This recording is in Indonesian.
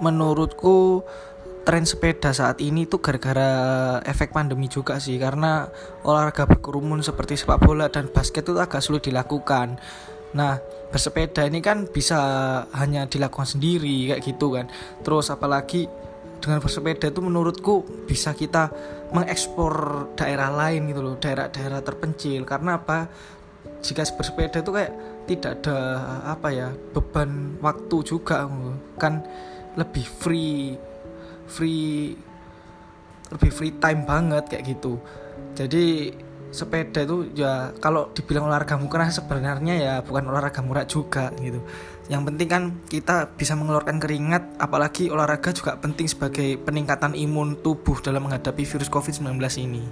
menurutku tren sepeda saat ini tuh gara-gara efek pandemi juga sih karena olahraga berkerumun seperti sepak bola dan basket itu agak sulit dilakukan. Nah, bersepeda ini kan bisa hanya dilakukan sendiri kayak gitu kan. Terus apalagi dengan bersepeda itu menurutku bisa kita mengeksplor daerah lain gitu loh, daerah-daerah terpencil karena apa? Jika bersepeda itu kayak tidak ada apa ya beban waktu juga kan lebih free free lebih free time banget kayak gitu. Jadi sepeda itu ya kalau dibilang olahraga murah sebenarnya ya bukan olahraga murah juga gitu. Yang penting kan kita bisa mengeluarkan keringat apalagi olahraga juga penting sebagai peningkatan imun tubuh dalam menghadapi virus covid-19 ini